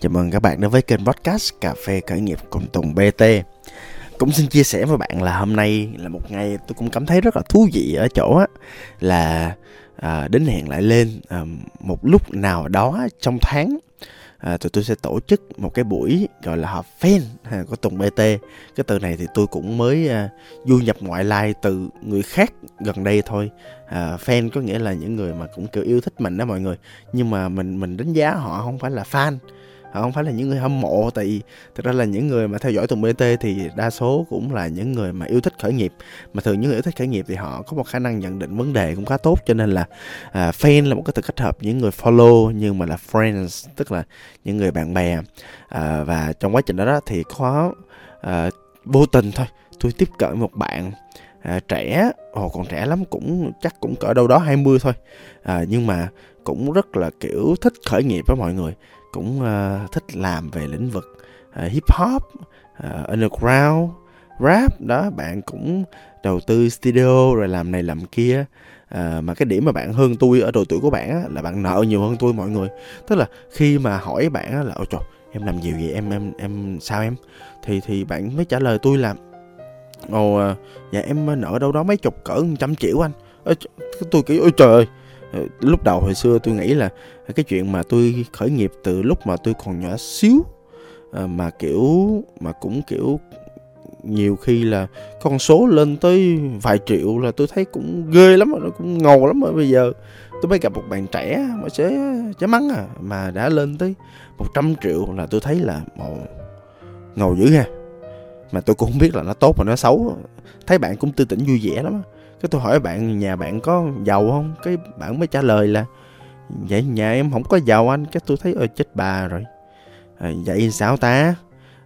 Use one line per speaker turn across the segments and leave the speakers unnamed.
Chào mừng các bạn đến với kênh podcast Cà phê khởi nghiệp cùng Tùng BT. Cũng xin chia sẻ với bạn là hôm nay là một ngày tôi cũng cảm thấy rất là thú vị ở chỗ á là à, đến hẹn lại lên à, một lúc nào đó trong tháng à, tụi tôi sẽ tổ chức một cái buổi gọi là họp fan à, của Tùng BT. Cái từ này thì tôi cũng mới à, du nhập ngoại lai từ người khác gần đây thôi. À, fan có nghĩa là những người mà cũng kiểu yêu thích mình đó mọi người. Nhưng mà mình mình đánh giá họ không phải là fan họ không phải là những người hâm mộ tại vì thực ra là những người mà theo dõi tùng bt thì đa số cũng là những người mà yêu thích khởi nghiệp. Mà thường những người yêu thích khởi nghiệp thì họ có một khả năng nhận định vấn đề cũng khá tốt cho nên là à, fan là một cái từ kết hợp những người follow nhưng mà là friends tức là những người bạn bè. À, và trong quá trình đó, đó thì có à, vô tình thôi tôi tiếp cận một bạn à, trẻ. Ồ còn trẻ lắm cũng chắc cũng cỡ đâu đó 20 thôi. À, nhưng mà cũng rất là kiểu thích khởi nghiệp với mọi người cũng uh, thích làm về lĩnh vực uh, hip hop uh, underground rap. Đó bạn cũng đầu tư studio rồi làm này làm kia. À, mà cái điểm mà bạn hơn tôi ở độ tuổi của bạn á, là bạn nợ nhiều hơn tôi mọi người. Tức là khi mà hỏi bạn á, là ôi trời em làm nhiều vậy? Em em em sao em? Thì thì bạn mới trả lời tôi là ồ dạ em nợ đâu đó mấy chục cỡ trăm triệu anh. Tôi kiểu ôi trời ơi Ờ, lúc đầu hồi xưa tôi nghĩ là cái chuyện mà tôi khởi nghiệp từ lúc mà tôi còn nhỏ xíu ờ, mà kiểu, mà cũng kiểu nhiều khi là con số lên tới vài triệu là tôi thấy cũng ghê lắm nó cũng ngầu lắm rồi bây giờ tôi mới gặp một bạn trẻ mà sẽ chả mắng à mà đã lên tới 100 triệu là tôi thấy là màu ngầu dữ ha. Mà tôi cũng không biết là nó tốt mà nó xấu thấy bạn cũng tư tỉnh vui vẻ lắm cái tôi hỏi bạn nhà bạn có giàu không? Cái bạn mới trả lời là vậy nhà em không có giàu anh. Cái tôi thấy ơi chết bà rồi. À, vậy sao ta?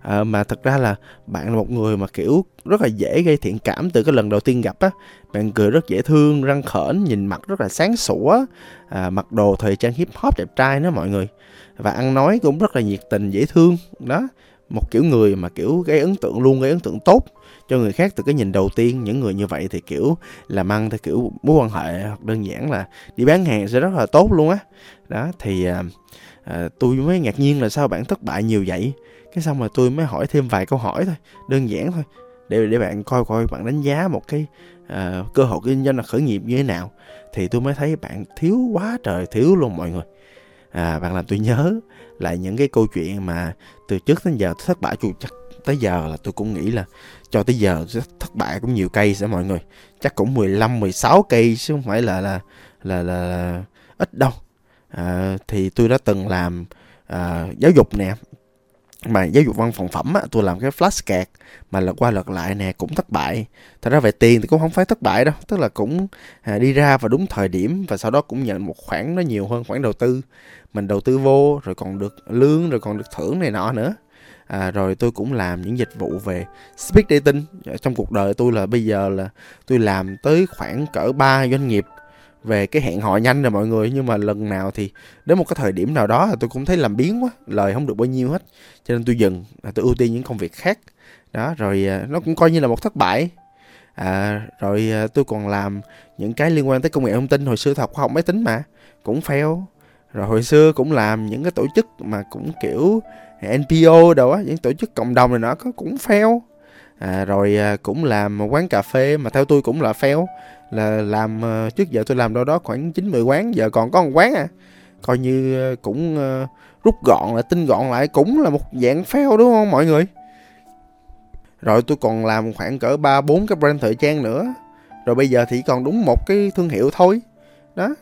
À, mà thật ra là bạn là một người mà kiểu rất là dễ gây thiện cảm từ cái lần đầu tiên gặp á. Bạn cười rất dễ thương răng khởn nhìn mặt rất là sáng sủa. À, mặc đồ thời trang hip hop đẹp trai đó mọi người. Và ăn nói cũng rất là nhiệt tình dễ thương đó một kiểu người mà kiểu gây ấn tượng luôn gây ấn tượng tốt cho người khác từ cái nhìn đầu tiên. Những người như vậy thì kiểu làm ăn theo kiểu mối quan hệ hoặc đơn giản là đi bán hàng sẽ rất là tốt luôn á. Đó. thì à, à, tôi mới ngạc nhiên là sao bạn thất bại nhiều vậy? Cái xong rồi tôi mới hỏi thêm vài câu hỏi thôi đơn giản thôi để để bạn coi coi bạn đánh giá một cái à, cơ hội kinh doanh là khởi nghiệp như thế nào. Thì tôi mới thấy bạn thiếu quá trời thiếu luôn mọi người à, bạn làm tôi nhớ lại những cái câu chuyện mà từ trước đến giờ thất bại chủ chắc tới giờ là tôi cũng nghĩ là cho tới giờ thất bại cũng nhiều cây sẽ mọi người. Chắc cũng 15 16 cây chứ không phải là là là, là, là ít đâu. À, thì tôi đã từng làm à, giáo dục nè mà giáo dục văn phòng phẩm á, tôi làm cái flashcard mà lật qua lật lại nè cũng thất bại. Thật ra về tiền thì cũng không phải thất bại đâu tức là cũng à, đi ra vào đúng thời điểm và sau đó cũng nhận một khoản nó nhiều hơn khoản đầu tư. Mình đầu tư vô rồi còn được lương rồi còn được thưởng này nọ nữa. À, rồi tôi cũng làm những dịch vụ về speed dating. Trong cuộc đời tôi là bây giờ là tôi làm tới khoảng cỡ 3 doanh nghiệp về cái hẹn hò nhanh rồi mọi người. Nhưng mà lần nào thì đến một cái thời điểm nào đó tôi cũng thấy làm biến quá lời không được bao nhiêu hết. Cho nên tôi dừng tôi ưu tiên những công việc khác. Đó rồi à, nó cũng coi như là một thất bại. À, rồi à, tôi còn làm những cái liên quan tới công nghệ thông tin hồi xưa học khoa học máy tính mà cũng fail. Rồi hồi xưa cũng làm những cái tổ chức mà cũng kiểu NPO đâu á những tổ chức cộng đồng này nó cũng fail. À, rồi à, cũng làm một quán cà phê mà theo tôi cũng là fail là làm ờ, trước giờ tôi làm đâu đó khoảng chín mười quán giờ còn có một quán à. Coi như ờ, cũng ờ, rút gọn lại tinh gọn lại cũng là một dạng fail đúng không mọi người? Rồi tôi còn làm khoảng cỡ ba bốn cái brand thời trang nữa. Rồi bây giờ thì còn đúng một cái thương hiệu thôi. Đó.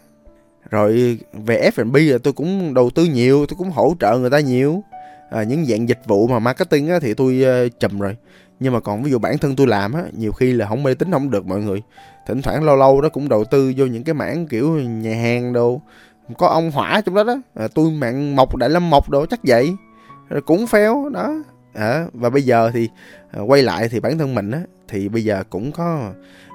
Rồi về F&B là tôi cũng đầu tư nhiều tôi cũng hỗ trợ người ta nhiều. À, những dạng dịch vụ mà marketing á, thì tôi uh, chùm rồi nhưng mà còn ví dụ bản thân tôi làm á nhiều khi là không mê tính không được mọi người. Thỉnh thoảng lâu lâu đó cũng đầu tư vô những cái mảng kiểu nhà hàng đồ có ông hỏa trong đó đó. À, tôi mạng mộc đại lâm mộc đồ chắc vậy. Rồi cũng phéo đó. À, và bây giờ thì à, quay lại thì bản thân mình á thì bây giờ cũng có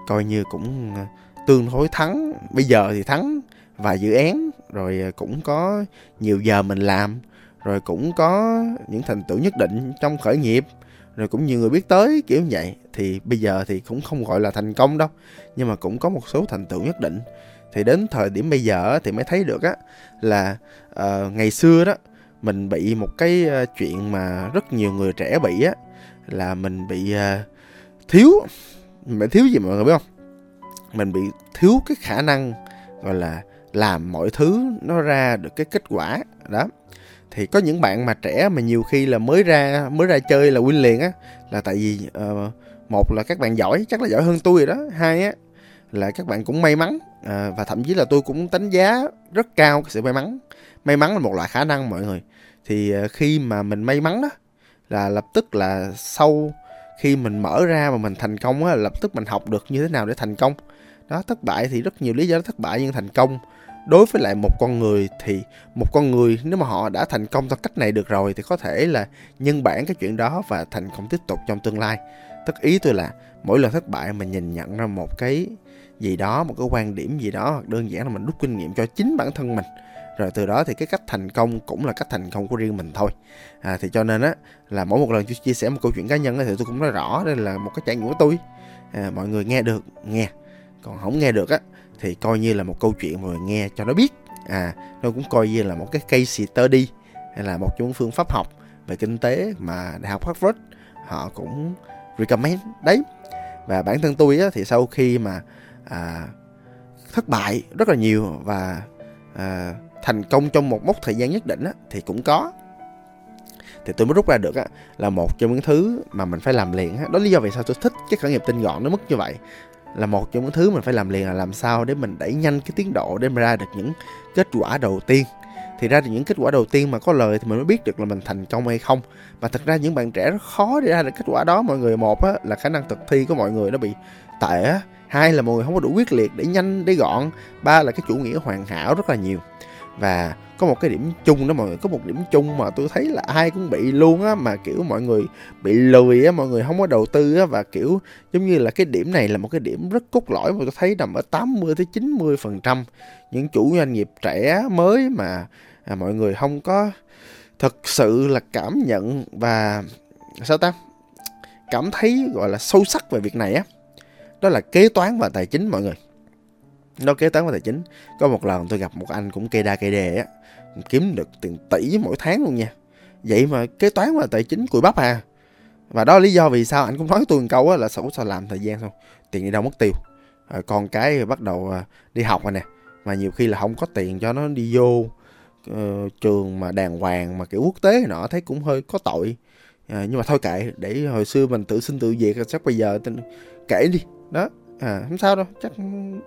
coi như cũng à, tương đối thắng. Bây giờ thì thắng vài dự án rồi à, cũng có nhiều giờ mình làm rồi cũng có những thành tựu nhất định trong khởi nghiệp rồi cũng nhiều người biết tới kiểu như vậy. Thì bây giờ thì cũng không gọi là thành công đâu nhưng mà cũng có một số thành tựu nhất định. Thì đến thời điểm bây giờ thì mới thấy được á là uh, ngày xưa đó mình bị một cái ờ, chuyện mà rất nhiều người trẻ bị á là mình bị uh, thiếu mình bị thiếu gì mọi người biết không? Mình bị thiếu cái khả năng gọi là làm mọi thứ nó ra được cái kết quả đó thì có những bạn mà trẻ mà nhiều khi là mới ra mới ra chơi là win liền á. Là tại vì uh, một là các bạn giỏi chắc là giỏi hơn tôi rồi đó. Hai á là các bạn cũng may mắn à, và thậm chí là tôi cũng đánh giá rất cao cái sự may mắn. May mắn là một loại khả năng mọi người. Thì uh, khi mà mình may mắn đó là lập tức là sau khi mình mở ra mà mình thành công á lập tức mình học được như thế nào để thành công. Đó thất bại thì rất nhiều lý do thất bại nhưng thành công đối với lại một con người thì một con người nếu mà họ đã thành công theo cách này được rồi thì có thể là nhân bản cái chuyện đó và thành công tiếp tục trong tương lai. Tức ý tôi là mỗi lần thất bại mình nhìn nhận ra một cái gì đó một cái quan điểm gì đó hoặc đơn giản là mình rút kinh nghiệm cho chính bản thân mình rồi từ đó thì cái cách thành công cũng là cách thành công của riêng mình thôi. À, thì cho nên á là mỗi một lần tôi chia sẻ một câu chuyện cá nhân thì tôi cũng nói rõ đây là một cái trải nghiệm của tôi. À, mọi người nghe được nghe. Còn không nghe được á thì coi như là một câu chuyện mọi người nghe cho nó biết. À nó cũng coi như là một cái case study hay là một trong phương pháp học về kinh tế mà đại học Harvard họ cũng recommend đấy. Và bản thân tôi á, thì sau khi mà à, thất bại rất là nhiều và à, thành công trong một mốc thời gian nhất định á, thì cũng có. Thì tôi mới rút ra được á, là một trong những thứ mà mình phải làm liền á. đó lý do vì sao tôi thích cái khởi nghiệp tinh gọn nó mức như vậy là một trong những thứ mình phải làm liền là làm sao để mình đẩy nhanh cái tiến độ để mà ra được những kết quả đầu tiên. Thì ra được những kết quả đầu tiên mà có lời thì mình mới biết được là mình thành công hay không. Mà thật ra những bạn trẻ rất khó để ra được kết quả đó. Mọi người một á, là khả năng thực thi của mọi người nó bị tệ hai là mọi người không có đủ quyết liệt để nhanh để gọn. Ba là cái chủ nghĩa hoàn hảo rất là nhiều và có một cái điểm chung đó mọi người có một điểm chung mà tôi thấy là ai cũng bị luôn á mà kiểu mọi người bị lười á mọi người không có đầu tư á và kiểu giống như là cái điểm này là một cái điểm rất cốt lõi mà tôi thấy nằm ở 80 tới 90 phần trăm những chủ doanh nghiệp trẻ mới mà à, mọi người không có thực sự là cảm nhận và sao ta cảm thấy gọi là sâu sắc về việc này á. Đó là kế toán và tài chính mọi người nó kế toán và tài chính có một lần tôi gặp một anh cũng cây đa cây đề á kiếm được tiền tỷ mỗi tháng luôn nha. Vậy mà kế toán và tài chính cùi bắp à. Và đó là lý do vì sao anh cũng nói tôi một câu á là sao sao làm thời gian xong tiền đi đâu mất tiêu? Rồi con cái bắt đầu à, đi học rồi nè mà nhiều khi là không có tiền cho nó đi vô uh, trường mà đàng hoàng mà kiểu quốc tế nọ thấy cũng hơi có tội. À, nhưng mà thôi kệ để hồi xưa mình tự sinh tự diệt chắc bây giờ tên kể đi. Đó à không sao đâu, chắc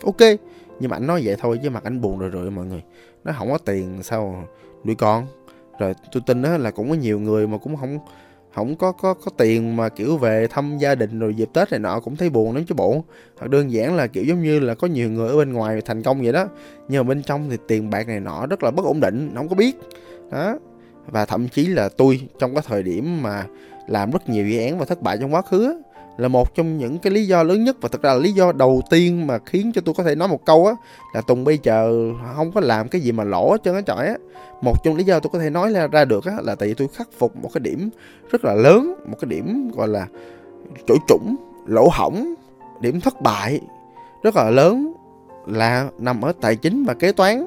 ok. Nhưng mà anh nói vậy thôi chứ mặt anh buồn rồi rồi mọi người. Nó không có tiền sao nuôi con. Rồi tôi tin đó là cũng có nhiều người mà cũng không không có có có tiền mà, kiểu, về thăm gia đình rồi dịp tết này nọ cũng thấy buồn lắm chứ bộ. Hoặc đơn giản là, kiểu, giống như là có nhiều người ở bên ngoài thành công vậy đó. Nhưng mà bên trong thì tiền bạc này nọ rất là bất ổn định, không có biết. Đó. Và thậm chí là tôi trong cái thời điểm mà làm rất nhiều dự án và thất bại trong quá khứ là một trong những cái lý do lớn nhất và thật ra là lý do đầu tiên mà khiến cho tôi có thể nói một câu á là Tùng bây giờ không có làm cái gì mà lỗ hết trơn á trời á. Một trong lý do tôi có thể nói ra được á là tại vì tôi khắc phục một cái điểm rất là lớn một cái điểm gọi là chỗ trũng lỗ hỏng điểm thất bại rất là lớn là nằm ở tài chính và kế toán.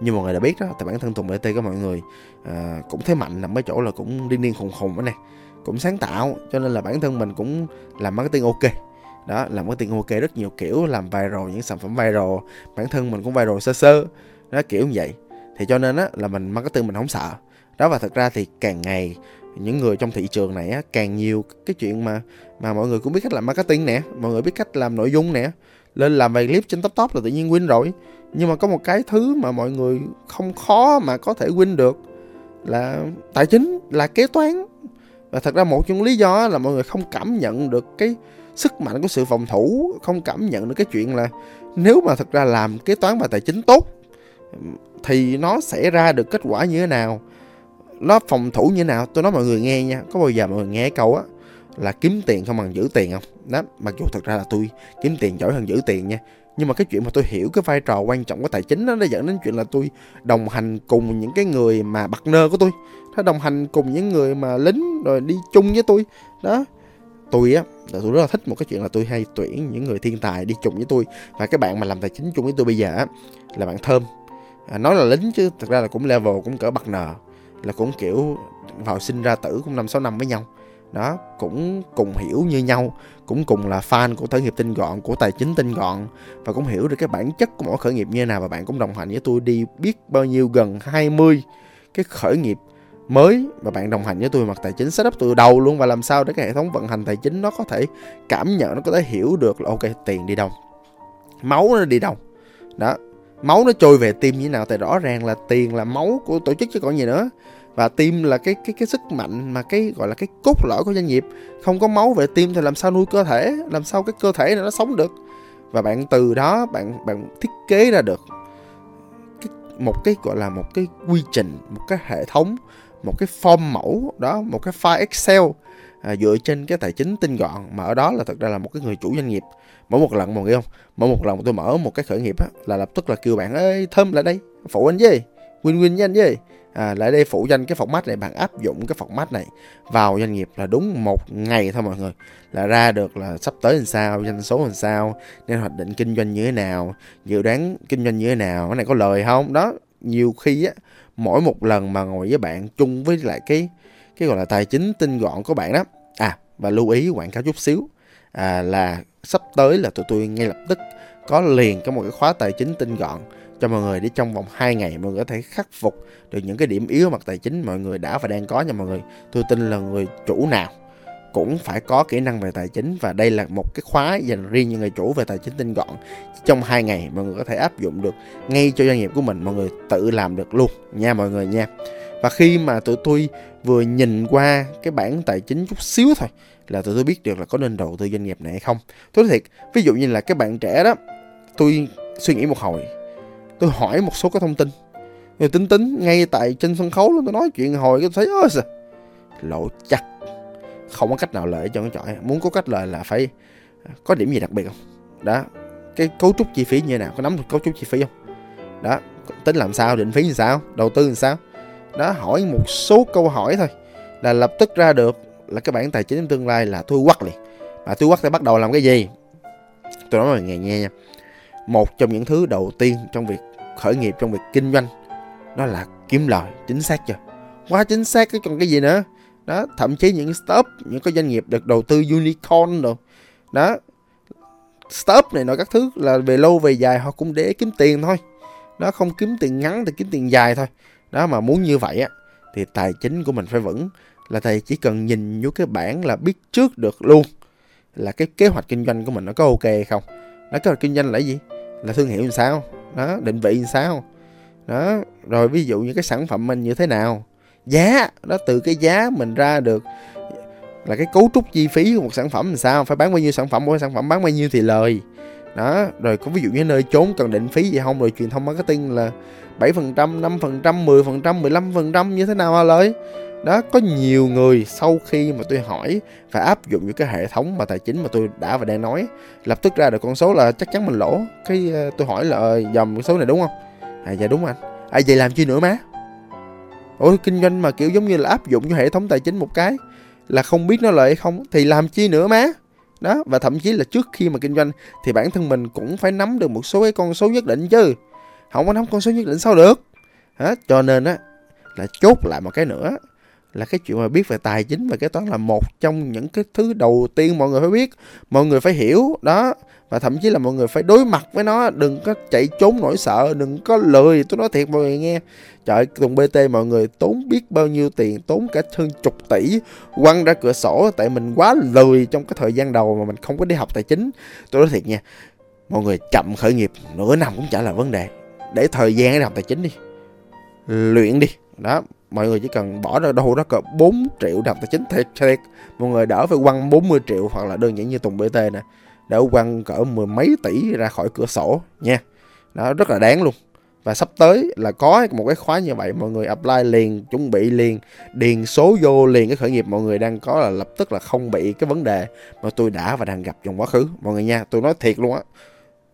Như mọi người đã biết đó tại bản thân Tùng BT của mọi người à, cũng thấy mạnh nằm ở chỗ là cũng điên điên khùng khùng đó nè cũng sáng tạo, cho nên là bản thân mình cũng làm marketing ok. Đó, làm marketing ok rất nhiều kiểu, làm viral những sản phẩm viral, bản thân mình cũng viral sơ sơ, đó, kiểu như vậy. Thì cho nên á, là mình marketing mình không sợ. Đó, và thật ra thì càng ngày, những người trong thị trường này á, càng nhiều cái chuyện mà mà mọi người cũng biết cách làm marketing nè, mọi người biết cách làm nội dung nè. Lên làm vài clip trên top top là tự nhiên win rồi. Nhưng mà có một cái thứ mà mọi người không khó mà có thể win được là tài chính, là kế toán và thật ra một trong lý do là mọi người không cảm nhận được cái sức mạnh của sự phòng thủ, không cảm nhận được cái chuyện là nếu mà thật ra làm kế toán và tài chính tốt, thì nó sẽ ra được kết quả như thế nào, nó phòng thủ như thế nào. Tôi nói mọi người nghe nha, có bao giờ mọi người nghe câu á là kiếm tiền không bằng giữ tiền không? Đó, mặc dù thật ra là tôi kiếm tiền giỏi hơn giữ tiền nha nhưng mà cái chuyện mà tôi hiểu cái vai trò quan trọng của tài chính đó nó dẫn đến chuyện là tôi đồng hành cùng những cái người mà partner của tôi. Nó đồng hành cùng những người mà lính rồi đi chung với tôi. Đó. Tôi á là tôi rất là thích một cái chuyện là tôi hay tuyển những người thiên tài đi chung với tôi. Và cái bạn mà làm tài chính chung với tôi bây giờ á là bạn thơm. À, nói là lính chứ thực ra là cũng level cũng cỡ partner. Là cũng kiểu vào sinh ra tử cũng năm sáu năm với nhau đó, cũng cùng hiểu như nhau, cũng cùng là fan của khởi nghiệp tinh gọn, của tài chính tinh gọn, và cũng hiểu được cái bản chất của mỗi khởi nghiệp như thế nào, và bạn cũng đồng hành với tôi đi biết bao nhiêu gần 20 cái khởi nghiệp mới và bạn đồng hành với tôi mặt tài chính setup từ đầu luôn, và làm sao để cái hệ thống vận hành tài chính nó có thể cảm nhận, nó có thể hiểu được là ok, tiền đi đâu, máu nó đi đâu. Đó, máu nó trôi về tim như thế nào thì rõ ràng là tiền là máu của tổ chức chứ còn gì nữa và tim là cái cái cái sức mạnh mà cái gọi là cái cốt lõi của doanh nghiệp. Không có máu về tim thì làm sao nuôi cơ thể làm sao cái cơ thể này nó sống được? Và bạn từ đó bạn bạn thiết kế ra được cái, một cái gọi là một cái quy trình một cái hệ thống một cái form mẫu đó một cái file excel à, dựa trên cái tài chính tinh gọn. Mà ở đó là thật ra là một cái người chủ doanh nghiệp. Mỗi một lần mọi người không? Mỗi một lần tôi mở một cái khởi nghiệp á, là lập tức là kêu bạn ơi thơm lại đây phụ anh với win win với anh với à, lại đây phủ danh cái format này bạn áp dụng cái format này vào doanh nghiệp là đúng một ngày thôi mọi người. Là ra được là sắp tới làm sao doanh số làm sao nên hoạch định kinh doanh như thế nào dự đoán kinh doanh như thế nào cái này có lời không? Đó nhiều khi á mỗi một lần mà ngồi với bạn chung với lại cái cái gọi là tài chính tinh gọn của bạn đó. À và lưu ý quảng cáo chút xíu. À, là sắp tới là tụi tôi ngay lập tức có liền có một cái khóa tài chính tinh gọn cho mọi người để trong vòng 2 ngày mọi người có thể khắc phục được những cái điểm yếu mặt tài chính mọi người đã và đang có nha mọi người. Tôi tin là người chủ nào cũng phải có kỹ năng về tài chính và đây là một cái khóa dành riêng cho người chủ về tài chính tinh gọn. Trong 2 ngày mọi người có thể áp dụng được ngay cho doanh nghiệp của mình, mọi người tự làm được luôn nha mọi người nha. Và khi mà tụi tôi vừa nhìn qua cái bản tài chính chút xíu thôi là tụi tôi biết được là có nên đầu tư doanh nghiệp này hay không. Tôi nói thiệt, ví dụ như là các bạn trẻ đó, tôi suy nghĩ một hồi tôi hỏi một số cái thông tin. Rồi tính tính, ngay tại trên sân khấu luôn, tôi nói chuyện hồi cái thấy ơi sao lộ chắc không có cách nào lợi cho con chọi. Muốn có cách lợi là phải có điểm gì đặc biệt không? Đó. Cái cấu trúc chi phí như thế nào? Có nắm được cấu trúc chi phí không? Đó. Tính làm sao? Định phí làm sao? Đầu tư làm sao? Đó, hỏi một số câu hỏi thôi là lập tức ra được là cái bản tài chính tương lai là tôi quắc liền. Mà tôi quắc sẽ bắt đầu làm cái gì? Tôi nói mọi người nghe nha một trong những thứ đầu tiên trong việc khởi nghiệp, trong việc kinh doanh, đó là kiếm lời, chính xác chưa? Quá chính xác cái còn cái gì nữa? Đó, thậm chí những startup, những cái doanh nghiệp được đầu tư unicorn rồi đó, startup này nói các thứ là về lâu, về dài, họ cũng để kiếm tiền thôi. Nó không kiếm tiền ngắn thì kiếm tiền dài thôi. Đó, mà muốn như vậy á, thì tài chính của mình phải vững. Là thầy chỉ cần nhìn vô cái bảng là biết trước được luôn là cái kế hoạch kinh doanh của mình nó có ok hay không? Nó kế hoạch kinh doanh là gì? Là thương hiệu làm sao? Đó, định vị làm sao? Đó, rồi ví dụ như cái sản phẩm mình như thế nào? Giá, đó, từ cái giá mình ra được là cái cấu trúc chi phí của một sản phẩm làm sao? Phải bán bao nhiêu sản phẩm, mỗi sản phẩm bán bao nhiêu thì lời đó, rồi có ví dụ như nơi trốn cần định phí gì không, rồi truyền thông marketing là 7% 5% 10% 15% như thế nào hả lời đó, có nhiều người sau khi mà tôi hỏi và áp dụng những cái hệ thống mà tài chính mà tôi đã và đang nói, lập tức ra được con số là chắc chắn mình lỗ. Cái ờ, tôi hỏi là ờ, dòng con số này đúng không? À dạ đúng anh. À vậy làm chi nữa má? Ôi kinh doanh mà kiểu giống như là áp dụng cho hệ thống tài chính một cái là không biết nó lợi hay không, thì làm chi nữa má? Đó, và thậm chí là trước khi mà kinh doanh thì bản thân mình cũng phải nắm được một số cái con số nhất định chứ. Không có nắm con số nhất định sao được. Hả cho nên á, là chốt lại một cái nữa là cái chuyện mà biết về tài chính và kế toán là một trong những cái thứ đầu tiên mọi người phải biết, mọi người phải hiểu, đó. Và thậm chí là mọi người phải đối mặt với nó, đừng có chạy trốn nỗi sợ, đừng có lười. Tôi nói thiệt mọi người nghe, trời tùng bt mọi người tốn biết bao nhiêu tiền, tốn cả hơn chục tỷ quăng ra cửa sổ, tại mình quá lười trong cái thời gian đầu mà mình không có đi học tài chính. Tôi nói thiệt nha, mọi người chậm khởi nghiệp, nửa năm cũng chả là vấn đề. Để thời gian để học tài chính đi, luyện đi, đó mọi người chỉ cần bỏ ra đâu đó cỡ 4 triệu đồng tài chính. Thiệt thiệt. Mọi người đỡ phải quăng 40 triệu hoặc là đơn giản như Tùng BT nè. Đỡ quăng cỡ mười mấy tỷ ra khỏi cửa sổ nha. Đó, rất là đáng luôn. Và sắp tới là có một cái khóa như vậy, mọi người apply liền, chuẩn bị liền, điền số vô liền cái khởi nghiệp mọi người đang có là lập tức là không bị cái vấn đề mà tôi đã và đang gặp trong quá khứ. Mọi người nha, tôi nói thiệt luôn á.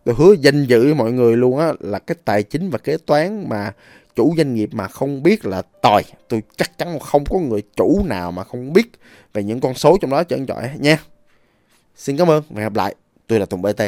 Tôi hứa danh dự với mọi người luôn á là cái tài chính và kế toán mà chủ doanh nghiệp mà không biết là tồi, tôi chắc chắn không có người chủ nào mà không biết về những con số trong đó trơn trọi nha xin cảm ơn và hẹn gặp lại. Tôi là tùng bt